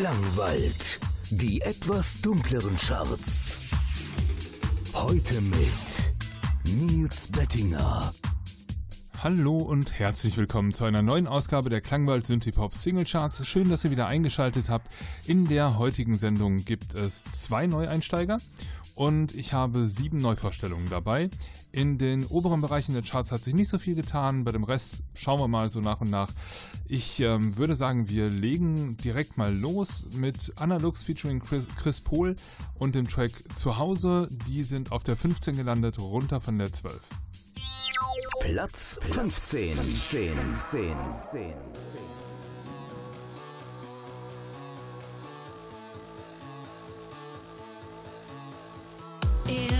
Klangwald. Die etwas dunkleren Charts. Heute mit Nils Bettinger. Hallo und herzlich willkommen zu einer neuen Ausgabe der Klangwald Synthipop Single Charts. Schön, dass ihr wieder eingeschaltet habt. In der heutigen Sendung gibt es zwei Neueinsteiger und ich habe sieben Neuvorstellungen dabei. In den oberen Bereichen der Charts hat sich nicht so viel getan, bei dem Rest schauen wir mal so nach und nach. Ich ähm, würde sagen, wir legen direkt mal los mit Analux featuring Chris, Chris Pohl und dem Track Zuhause. Die sind auf der 15 gelandet, runter von der 12. Platz 15. 10, 10, 10, 10. Platz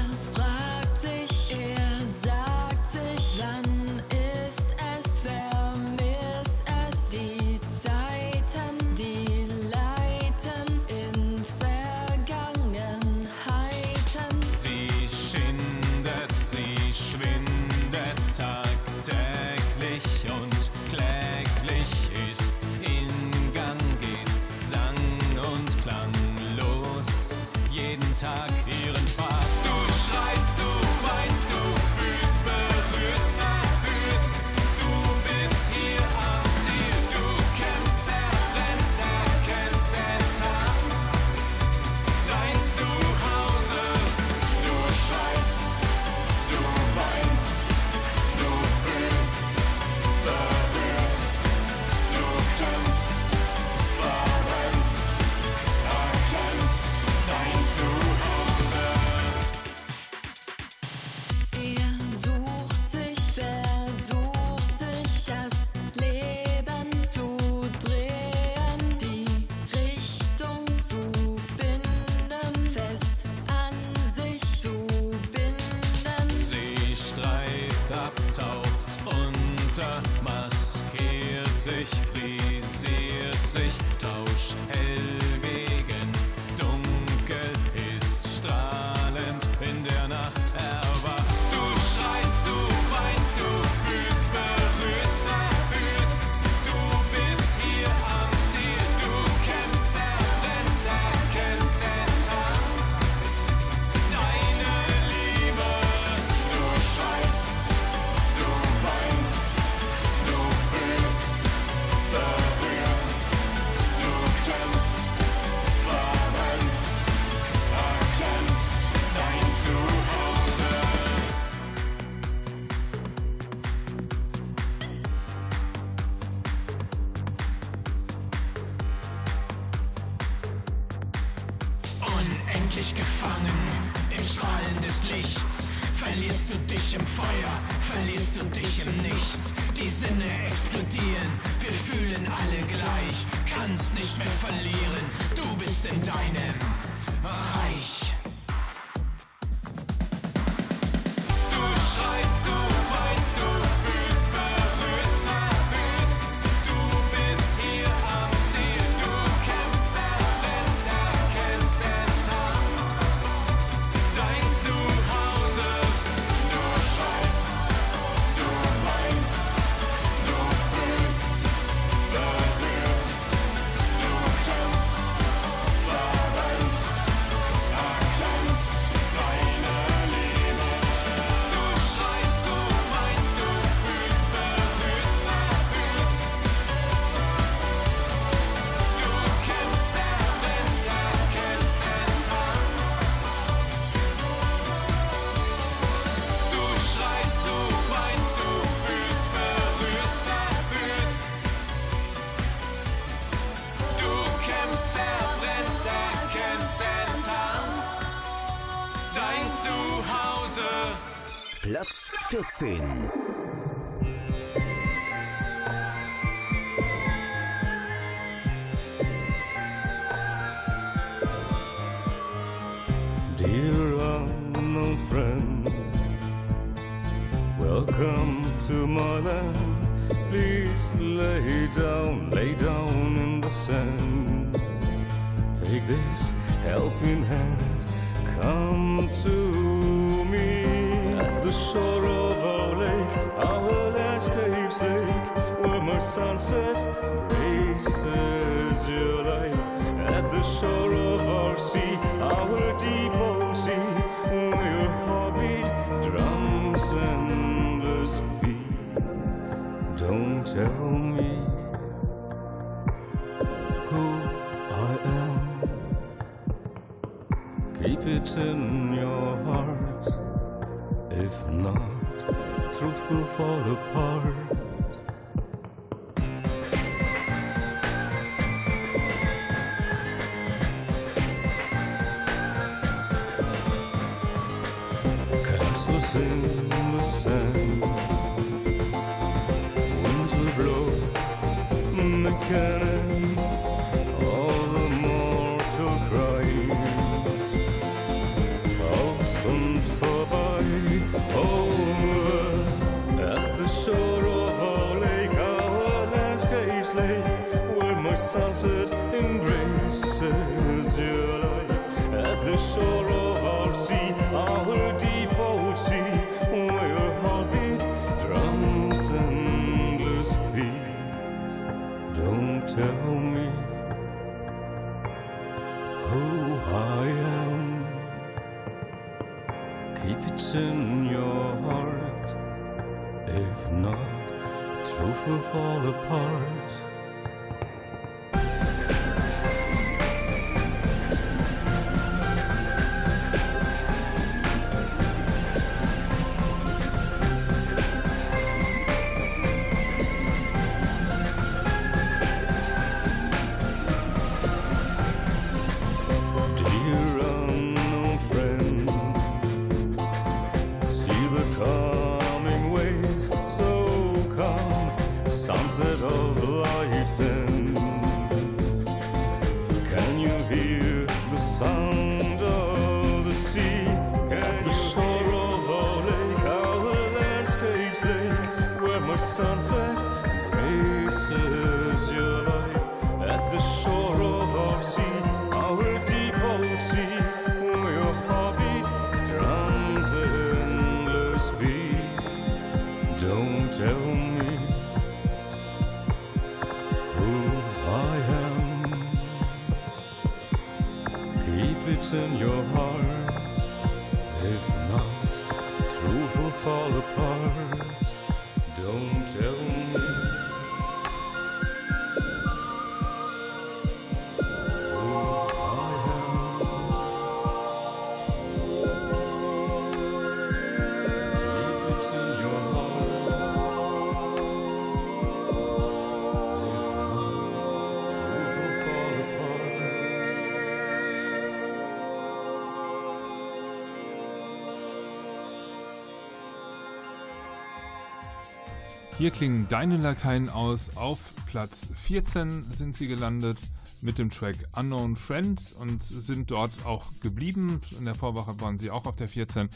in the sand, winds will fall apart. In your heart. Hier klingen Deine Lakaien aus. Auf Platz 14 sind sie gelandet mit dem Track Unknown Friends und sind dort auch geblieben. In der Vorwoche waren sie auch auf der 14.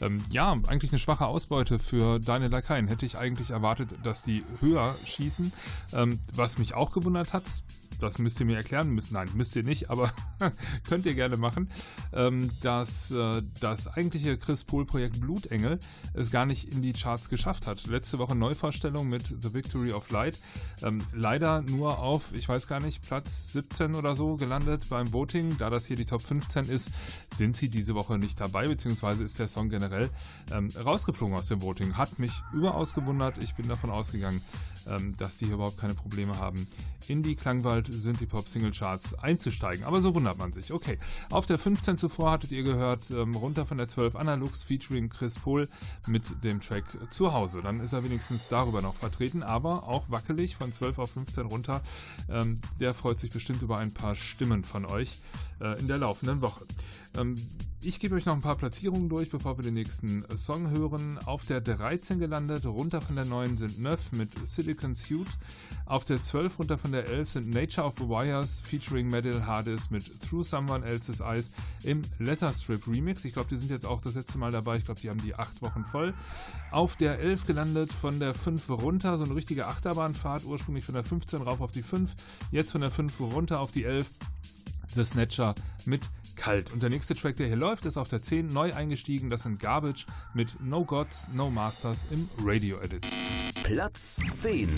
Ähm, ja, eigentlich eine schwache Ausbeute für Deine Lakaien. Hätte ich eigentlich erwartet, dass die höher schießen. Ähm, was mich auch gewundert hat, das müsst ihr mir erklären müssen. Nein, müsst ihr nicht, aber könnt ihr gerne machen, ähm, dass äh, das eigentliche Chris Pohl-Projekt Blutengel es gar nicht in die Charts geschafft hat. Letzte Woche Neuvorstellung mit The Victory of Light. Ähm, leider nur auf, ich weiß gar nicht, Platz 17 oder so gelandet beim Voting. Da das hier die Top 15 ist, sind sie diese Woche nicht dabei, beziehungsweise ist der Song generell ähm, rausgeflogen aus dem Voting. Hat mich überaus gewundert. Ich bin davon ausgegangen, ähm, dass die hier überhaupt keine Probleme haben, in die Klangwald Synthipop Single Charts einzusteigen. Aber so wundert man sich. Okay, auf der 15 zuvor hattet ihr gehört, ähm, runter von der 12 Analux featuring Chris Pohl mit dem Track Zuhause. Dann ist er wenigstens darüber noch vertreten, aber auch wackelig von 12 auf 15 runter. Ähm, der freut sich bestimmt über ein paar Stimmen von euch äh, in der laufenden Woche. Ähm, ich gebe euch noch ein paar Platzierungen durch, bevor wir den nächsten Song hören. Auf der 13 gelandet, runter von der 9 sind Neuf mit Silicon Suit. Auf der 12 runter von der 11 sind Nature of the Wires featuring Metal Hardest mit Through Someone Else's Eyes im Letterstrip Remix. Ich glaube, die sind jetzt auch das letzte Mal dabei. Ich glaube, die haben die 8 Wochen voll. Auf der 11 gelandet, von der 5 runter, so eine richtige Achterbahnfahrt, ursprünglich von der 15 rauf auf die 5, jetzt von der 5 runter auf die 11. The Snatcher mit Kalt. Und der nächste Track, der hier läuft, ist auf der 10 neu eingestiegen. Das sind Garbage mit No Gods, No Masters im Radio Edit. Platz 10.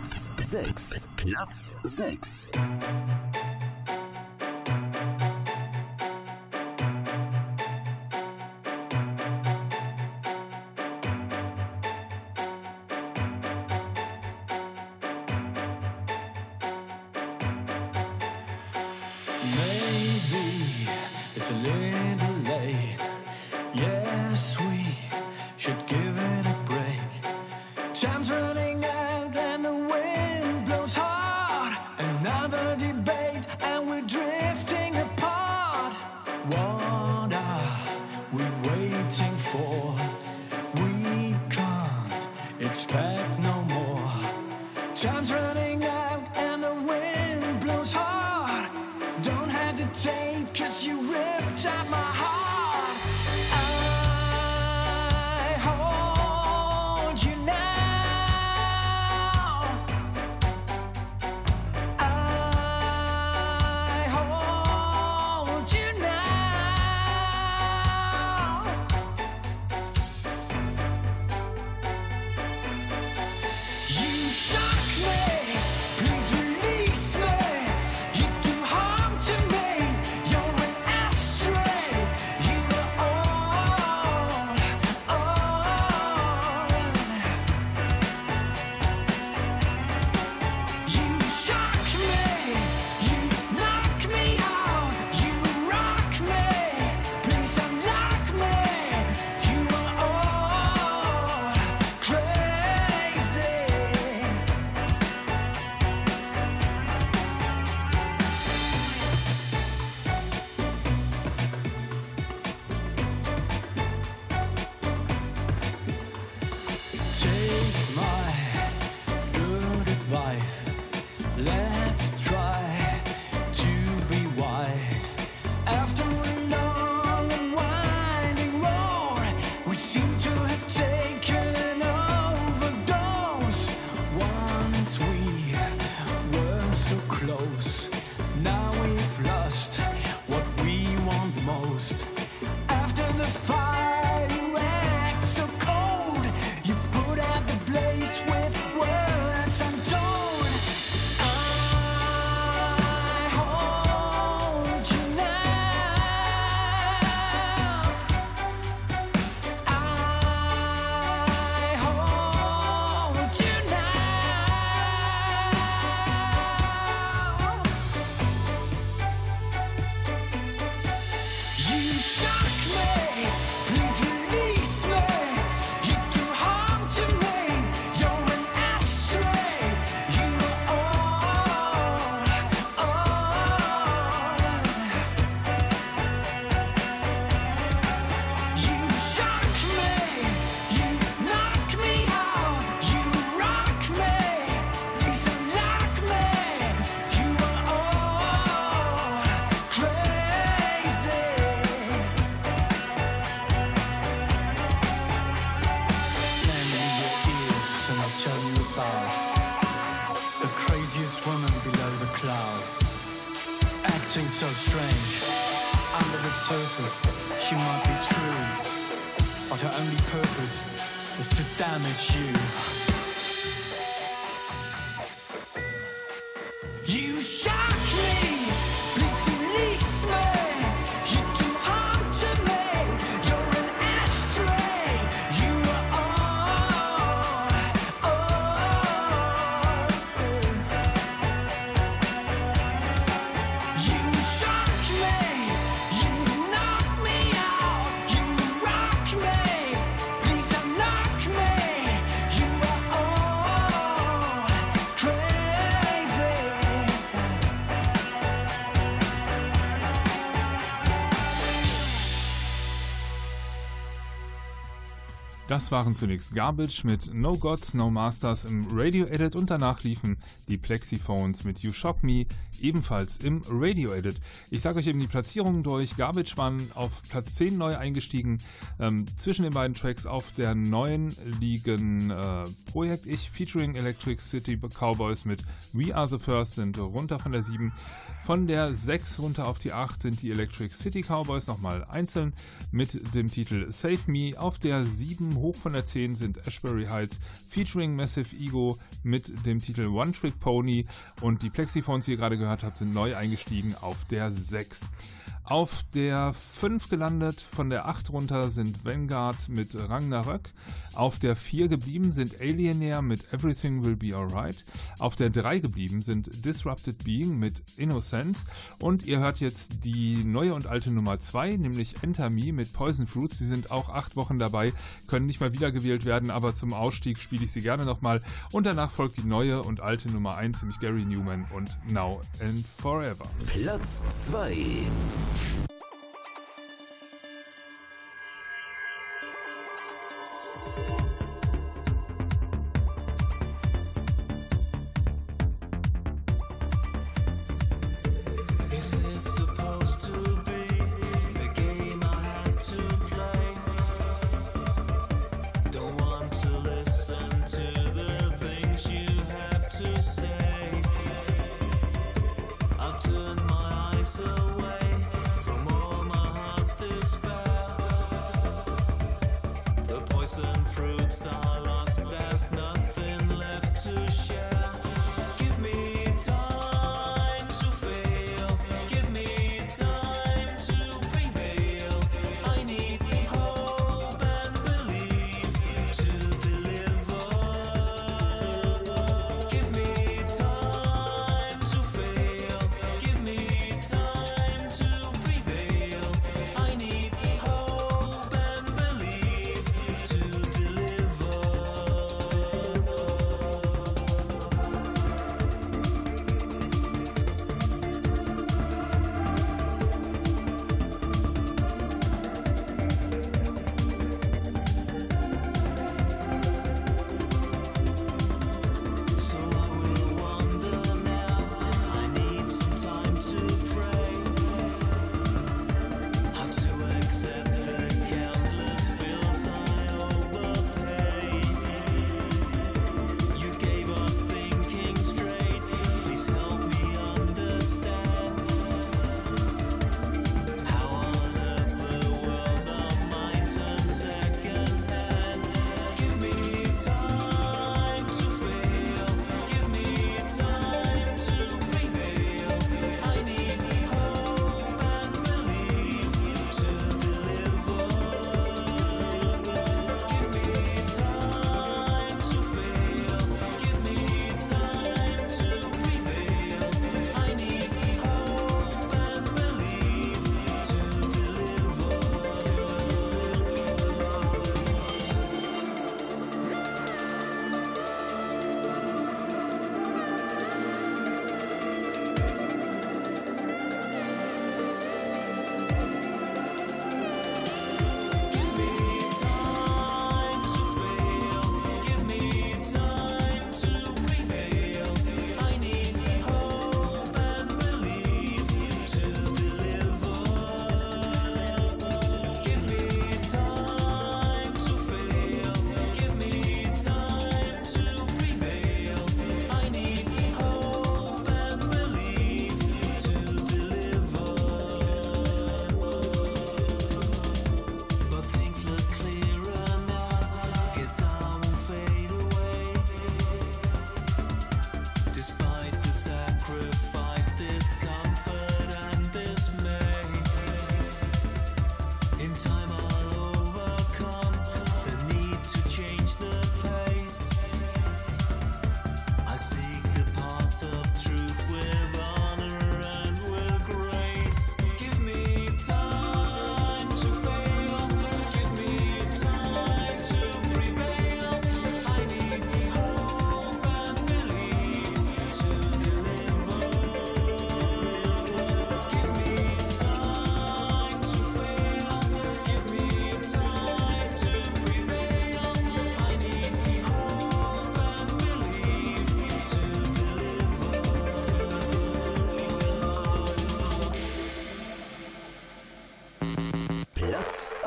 Platz 6. Platz 6. purpose is to damage you. Waren zunächst Garbage mit No Gods, No Masters im Radio Edit und danach liefen die Plexiphones mit You Shock Me ebenfalls im Radio Edit. Ich sage euch eben die Platzierungen durch. Garbage waren auf Platz 10 neu eingestiegen. Ähm, zwischen den beiden Tracks auf der neuen liegen äh, Projekt Ich featuring Electric City Cowboys mit We Are the First sind runter von der 7. Von der 6 runter auf die 8 sind die Electric City Cowboys nochmal einzeln mit dem Titel Save Me. Auf der 7 hoch von der 10 sind Ashbury Heights featuring Massive Ego mit dem Titel One Trick Pony und die Plexiphones, die ihr gerade gehört habt, sind neu eingestiegen auf der 6. Auf der 5 gelandet, von der 8 runter sind Vanguard mit Ragnarök. Auf der 4 geblieben sind Alienair mit Everything Will Be Alright. Auf der 3 geblieben sind Disrupted Being mit Innocence. Und ihr hört jetzt die neue und alte Nummer 2, nämlich Enter Me mit Poison Fruits. Sie sind auch 8 Wochen dabei, können nicht mal wiedergewählt werden, aber zum Ausstieg spiele ich sie gerne nochmal. Und danach folgt die neue und alte Nummer 1, nämlich Gary Newman und Now and Forever. Platz 2 you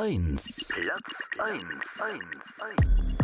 1. Platz 1. 1. 1.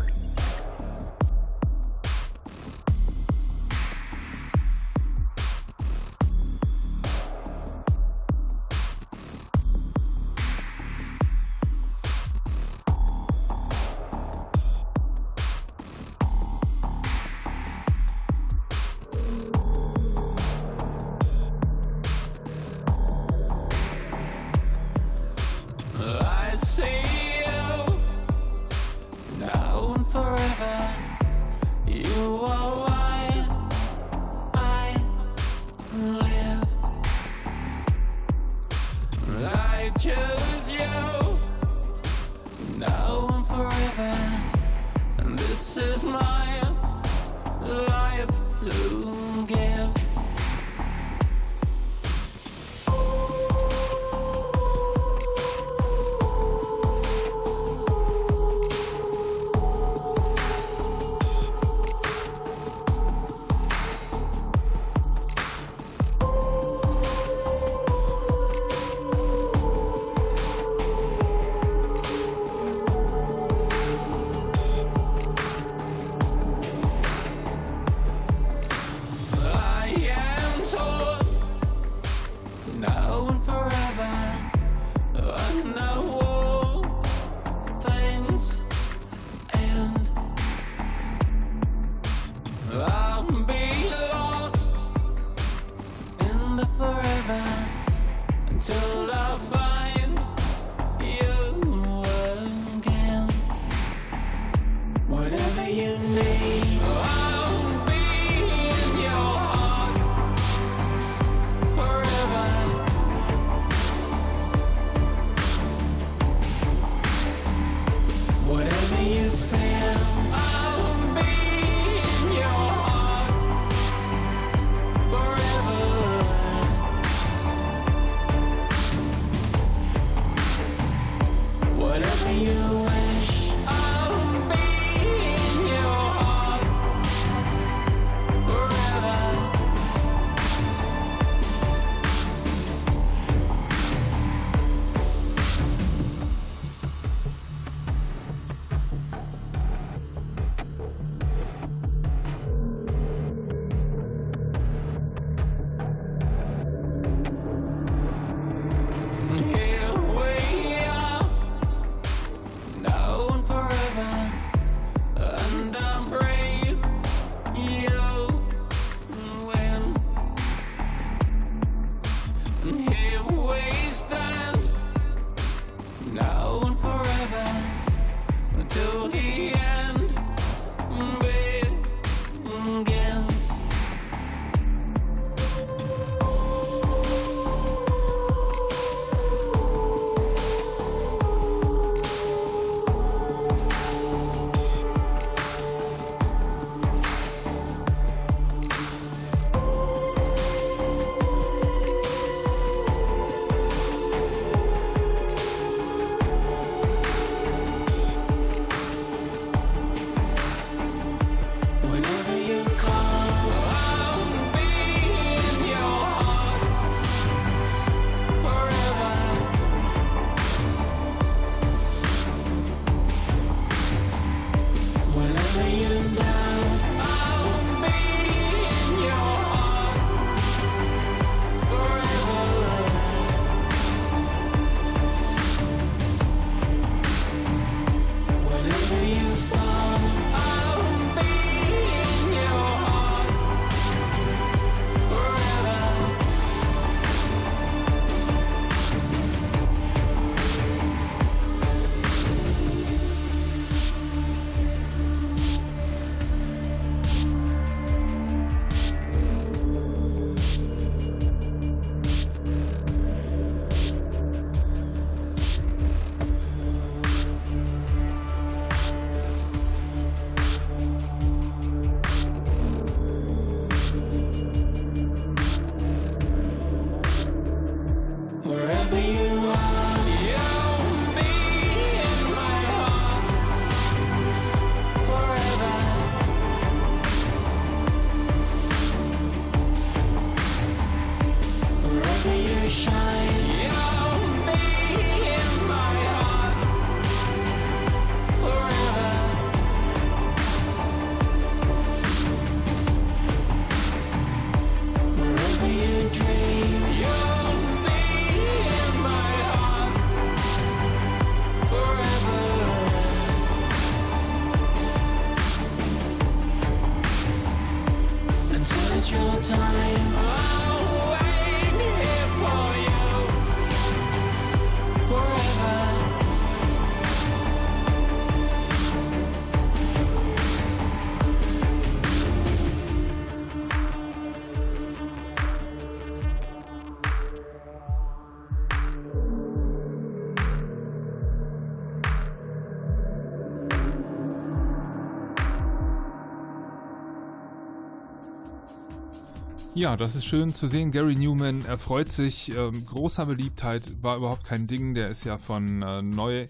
Ja, das ist schön zu sehen. Gary Newman erfreut sich ähm, großer Beliebtheit, war überhaupt kein Ding. Der ist ja von äh, neu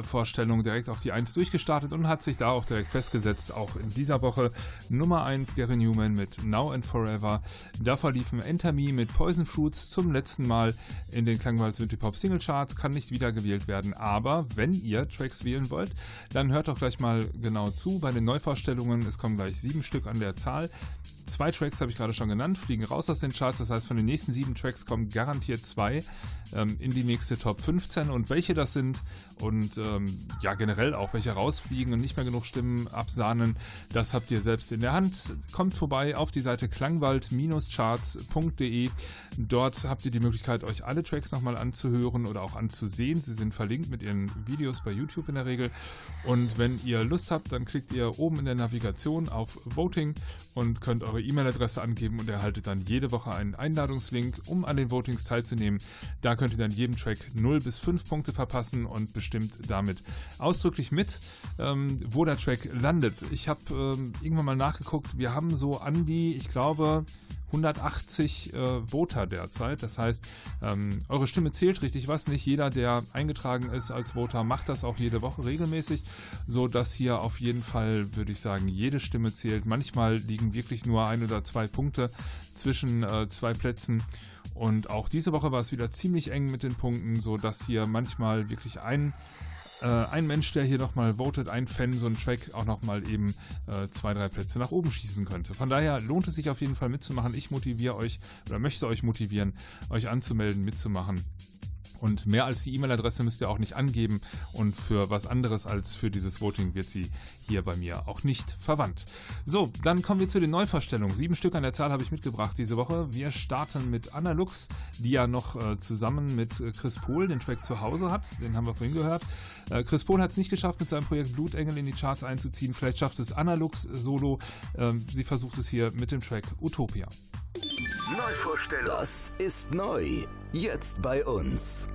Vorstellung direkt auf die 1 durchgestartet und hat sich da auch direkt festgesetzt. Auch in dieser Woche Nummer 1 Gary Newman mit Now and Forever. Davor liefen Enter Me mit Poison Fruits zum letzten Mal in den Klangwald Synthie-Pop Single Charts. Kann nicht wiedergewählt werden, aber wenn ihr Tracks wählen wollt, dann hört doch gleich mal genau zu bei den Neuvorstellungen. Es kommen gleich sieben Stück an der Zahl. Zwei Tracks habe ich gerade schon genannt, fliegen raus aus den Charts. Das heißt, von den nächsten sieben Tracks kommen garantiert zwei ähm, in die nächste Top 15. Und welche das sind und ähm, ja generell auch welche rausfliegen und nicht mehr genug Stimmen absahnen, das habt ihr selbst in der Hand. Kommt vorbei auf die Seite klangwald-charts.de. Dort habt ihr die Möglichkeit, euch alle Tracks nochmal anzuhören oder auch anzusehen. Sie sind verlinkt mit ihren Videos bei YouTube in der Regel. Und wenn ihr Lust habt, dann klickt ihr oben in der Navigation auf Voting und könnt eure E-Mail-Adresse angeben und erhaltet dann jede Woche einen Einladungslink, um an den Votings teilzunehmen. Da könnt ihr dann jedem Track 0 bis 5 Punkte verpassen und bestimmt damit ausdrücklich mit, ähm, wo der Track landet. Ich habe ähm, irgendwann mal nachgeguckt, wir haben so an die, ich glaube, 180 äh, Voter derzeit. Das heißt, ähm, eure Stimme zählt richtig was. Nicht jeder, der eingetragen ist als Voter, macht das auch jede Woche regelmäßig, so dass hier auf jeden Fall, würde ich sagen, jede Stimme zählt. Manchmal liegen wirklich nur ein oder zwei Punkte zwischen äh, zwei Plätzen. Und auch diese Woche war es wieder ziemlich eng mit den Punkten, so dass hier manchmal wirklich ein äh, ein Mensch, der hier nochmal votet, ein Fan, so ein Track auch nochmal eben äh, zwei, drei Plätze nach oben schießen könnte. Von daher lohnt es sich auf jeden Fall mitzumachen. Ich motiviere euch oder möchte euch motivieren, euch anzumelden, mitzumachen. Und mehr als die E-Mail-Adresse müsst ihr auch nicht angeben. Und für was anderes als für dieses Voting wird sie hier bei mir auch nicht verwandt. So, dann kommen wir zu den Neuvorstellungen. Sieben Stück an der Zahl habe ich mitgebracht diese Woche. Wir starten mit Anna Lux, die ja noch äh, zusammen mit äh, Chris Pohl den Track zu Hause hat. Den haben wir vorhin gehört. Äh, Chris Pohl hat es nicht geschafft, mit seinem Projekt Blutengel in die Charts einzuziehen. Vielleicht schafft es Anna Lux solo. Ähm, sie versucht es hier mit dem Track Utopia. Neuvorstellung. Das ist neu. Jetzt bei uns.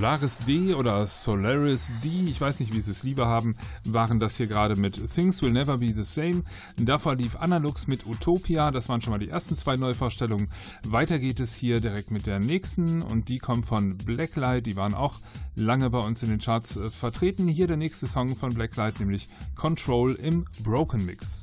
Solaris D oder Solaris D, ich weiß nicht, wie sie es lieber haben, waren das hier gerade mit Things Will Never Be the Same. Davor lief Analux mit Utopia, das waren schon mal die ersten zwei Neuvorstellungen. Weiter geht es hier direkt mit der nächsten und die kommt von Blacklight, die waren auch lange bei uns in den Charts äh, vertreten. Hier der nächste Song von Blacklight, nämlich Control im Broken Mix.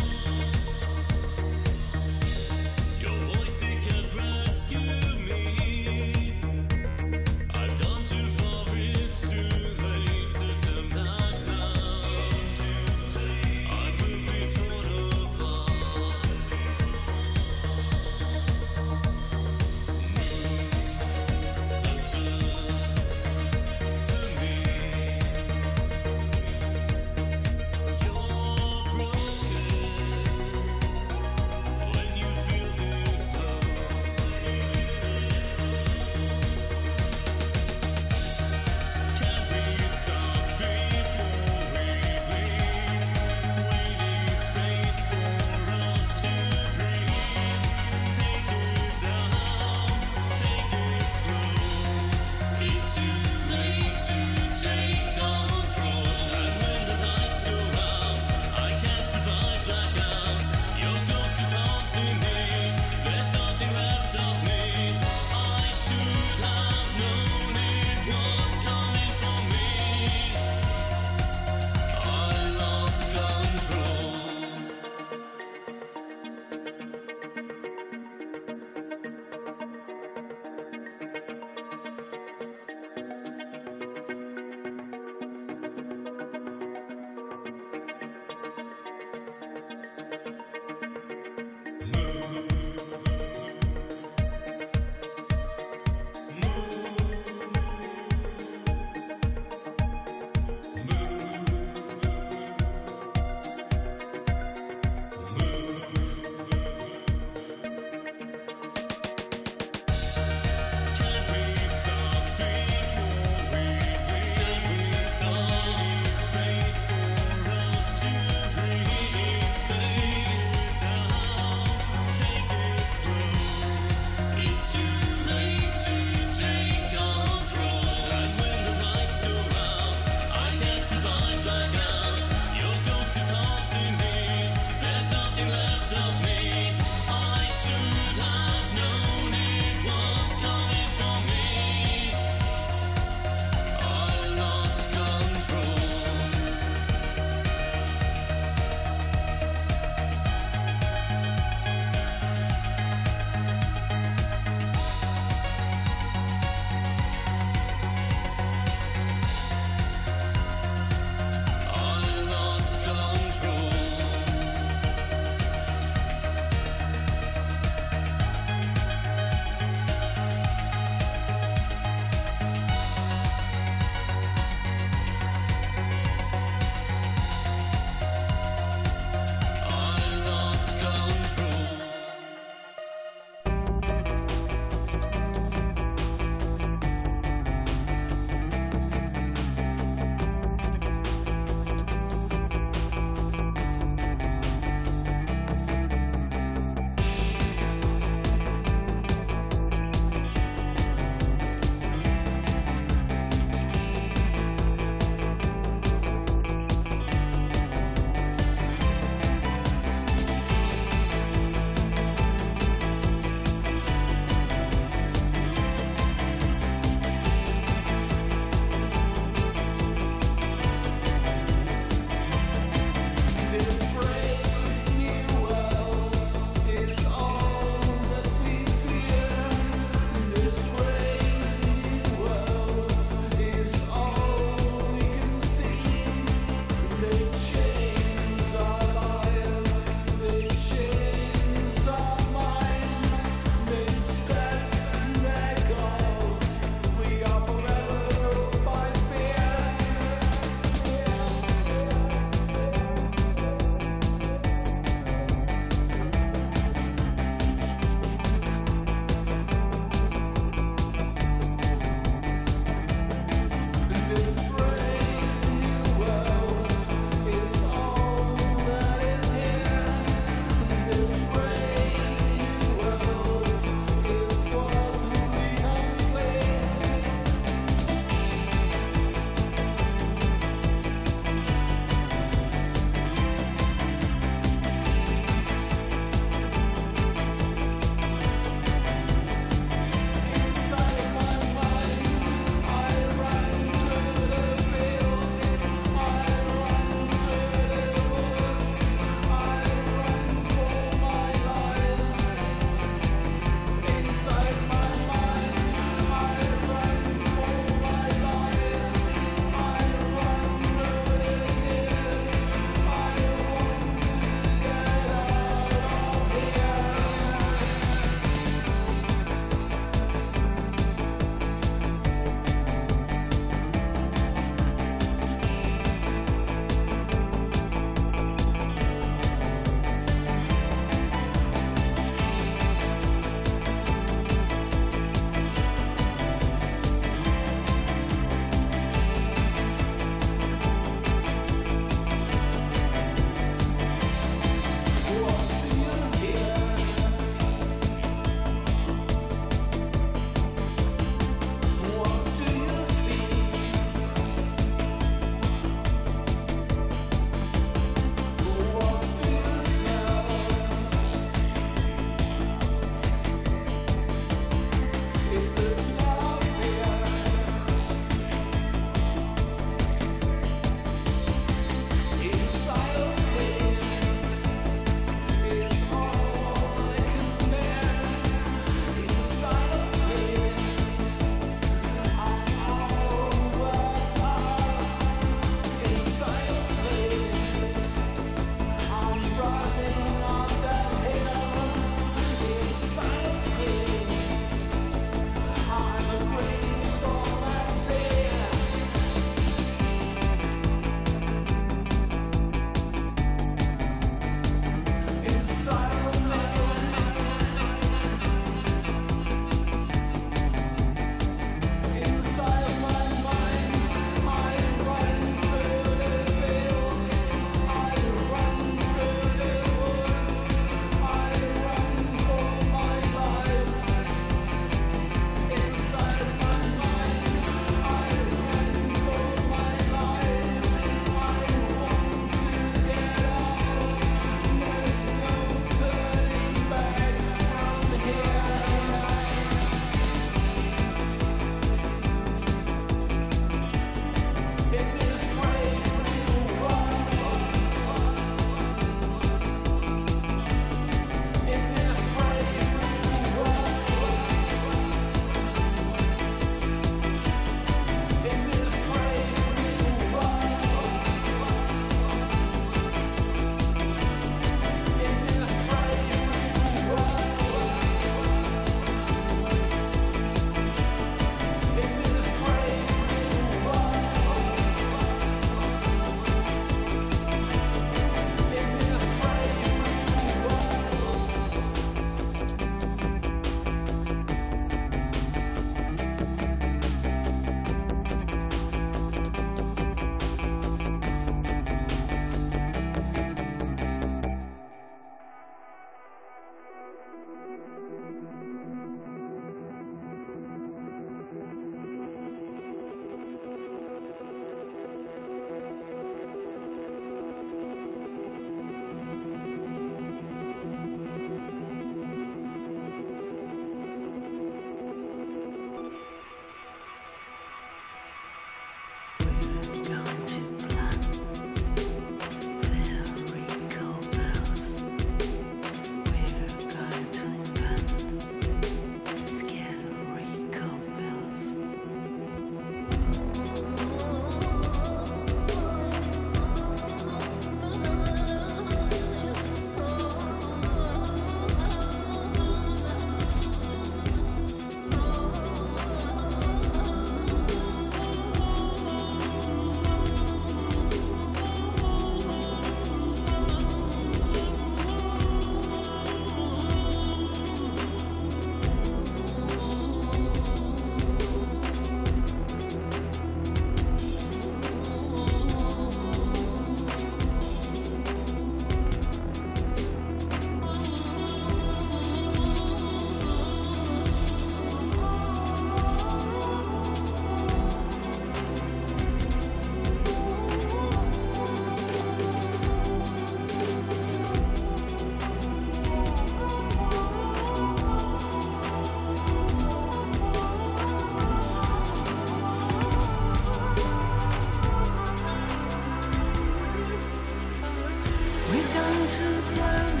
So, ich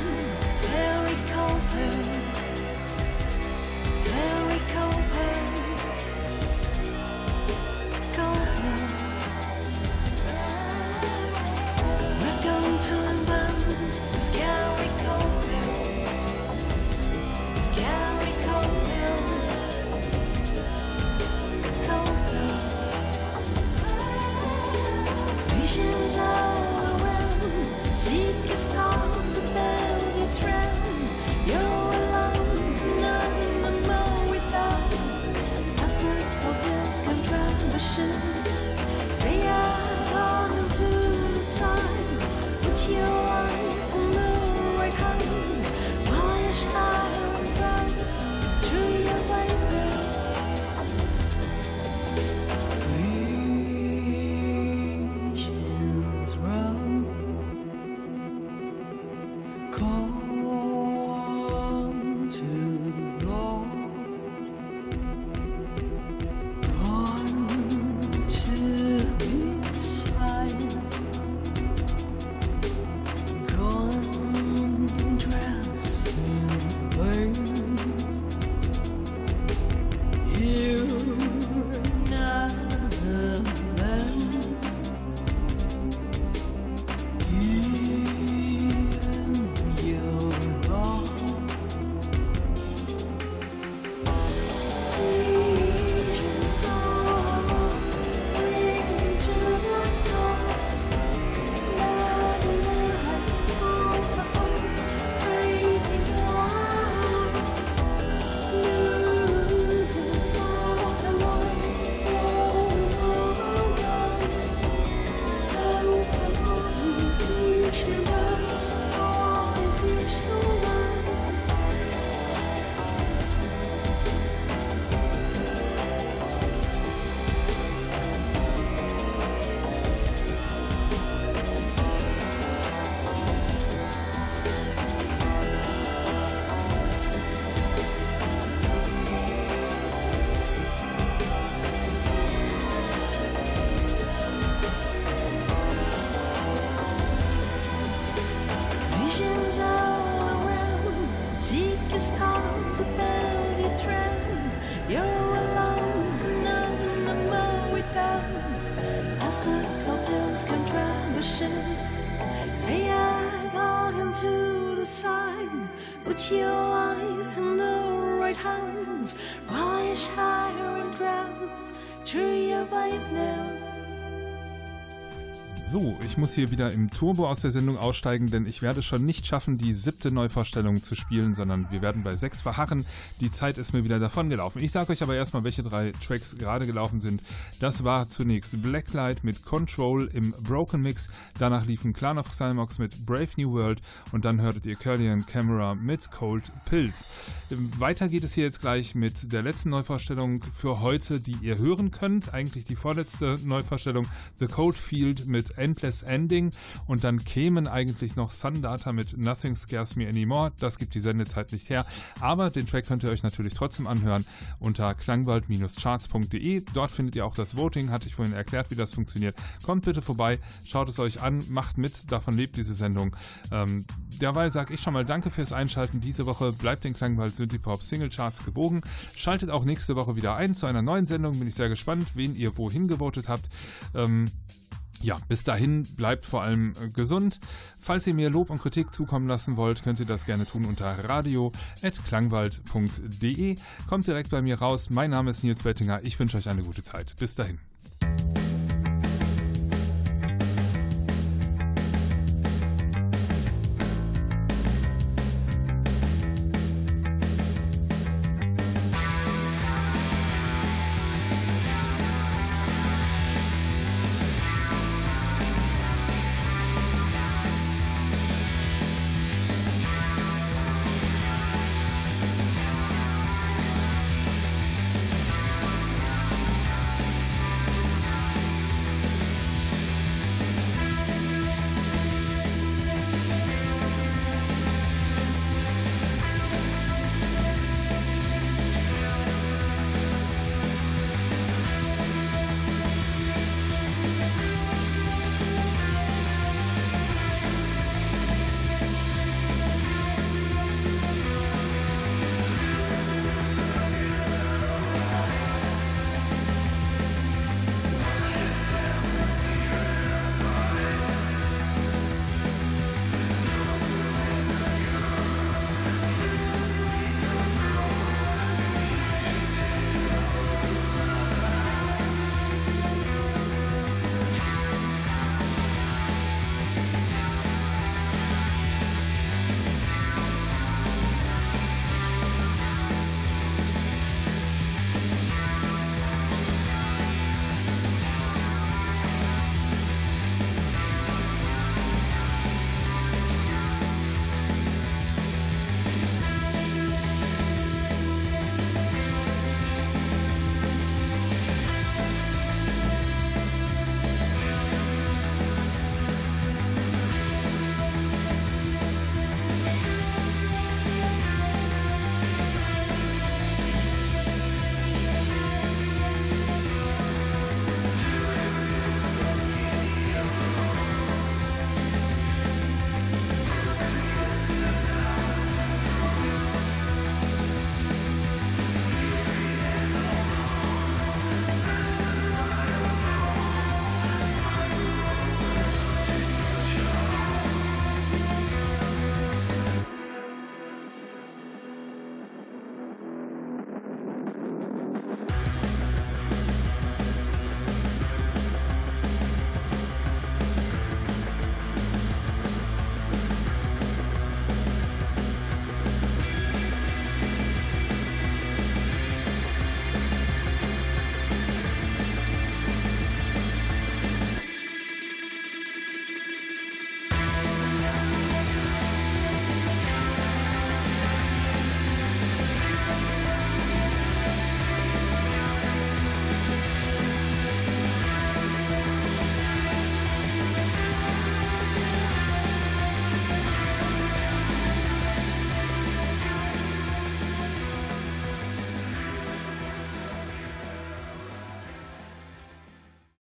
muss hier wieder im Turbo aus der Sendung aussteigen, denn ich werde schon nicht schaffen, die siebte Neuvorstellung zu spielen, sondern wir werden bei sechs verharren. Die Zeit ist mir wieder davon gelaufen. Ich sage euch aber erstmal, welche drei Tracks gerade gelaufen sind. Das war zunächst Blacklight mit Control im Broken Mix, danach liefen Clan of Xymox mit Brave New World und dann hörtet ihr Curlian Camera mit Cold Pills. Weiter geht es hier jetzt gleich mit der letzten Neuvorstellung für heute, die ihr hören könnt. Eigentlich die vorletzte Neuvorstellung, The Cold Field mit Endless Ending und dann kämen eigentlich noch Sundata mit Nothing Scares Me Anymore. Das gibt die Sendezeit nicht her, aber den Track könnt ihr euch natürlich trotzdem anhören unter klangwald-charts.de. Dort findet ihr auch das Voting, hatte ich vorhin erklärt, wie das funktioniert. Kommt bitte vorbei, schaut es euch an, macht mit, davon lebt diese Sendung. Ähm, derweil sage ich schon mal Danke fürs Einschalten diese Woche. Bleibt den Klangwald Synthipop Single Charts gewogen. Schaltet auch nächste Woche wieder ein zu einer neuen Sendung. Bin ich sehr gespannt, wen ihr wohin gewotet habt. Ähm, ja, bis dahin bleibt vor allem äh, gesund. Falls ihr mir Lob und Kritik zukommen lassen wollt, könnt ihr das gerne tun unter radio.klangwald.de. Kommt direkt bei mir raus. Mein Name ist Nils Bettinger. Ich wünsche euch eine gute Zeit. Bis dahin.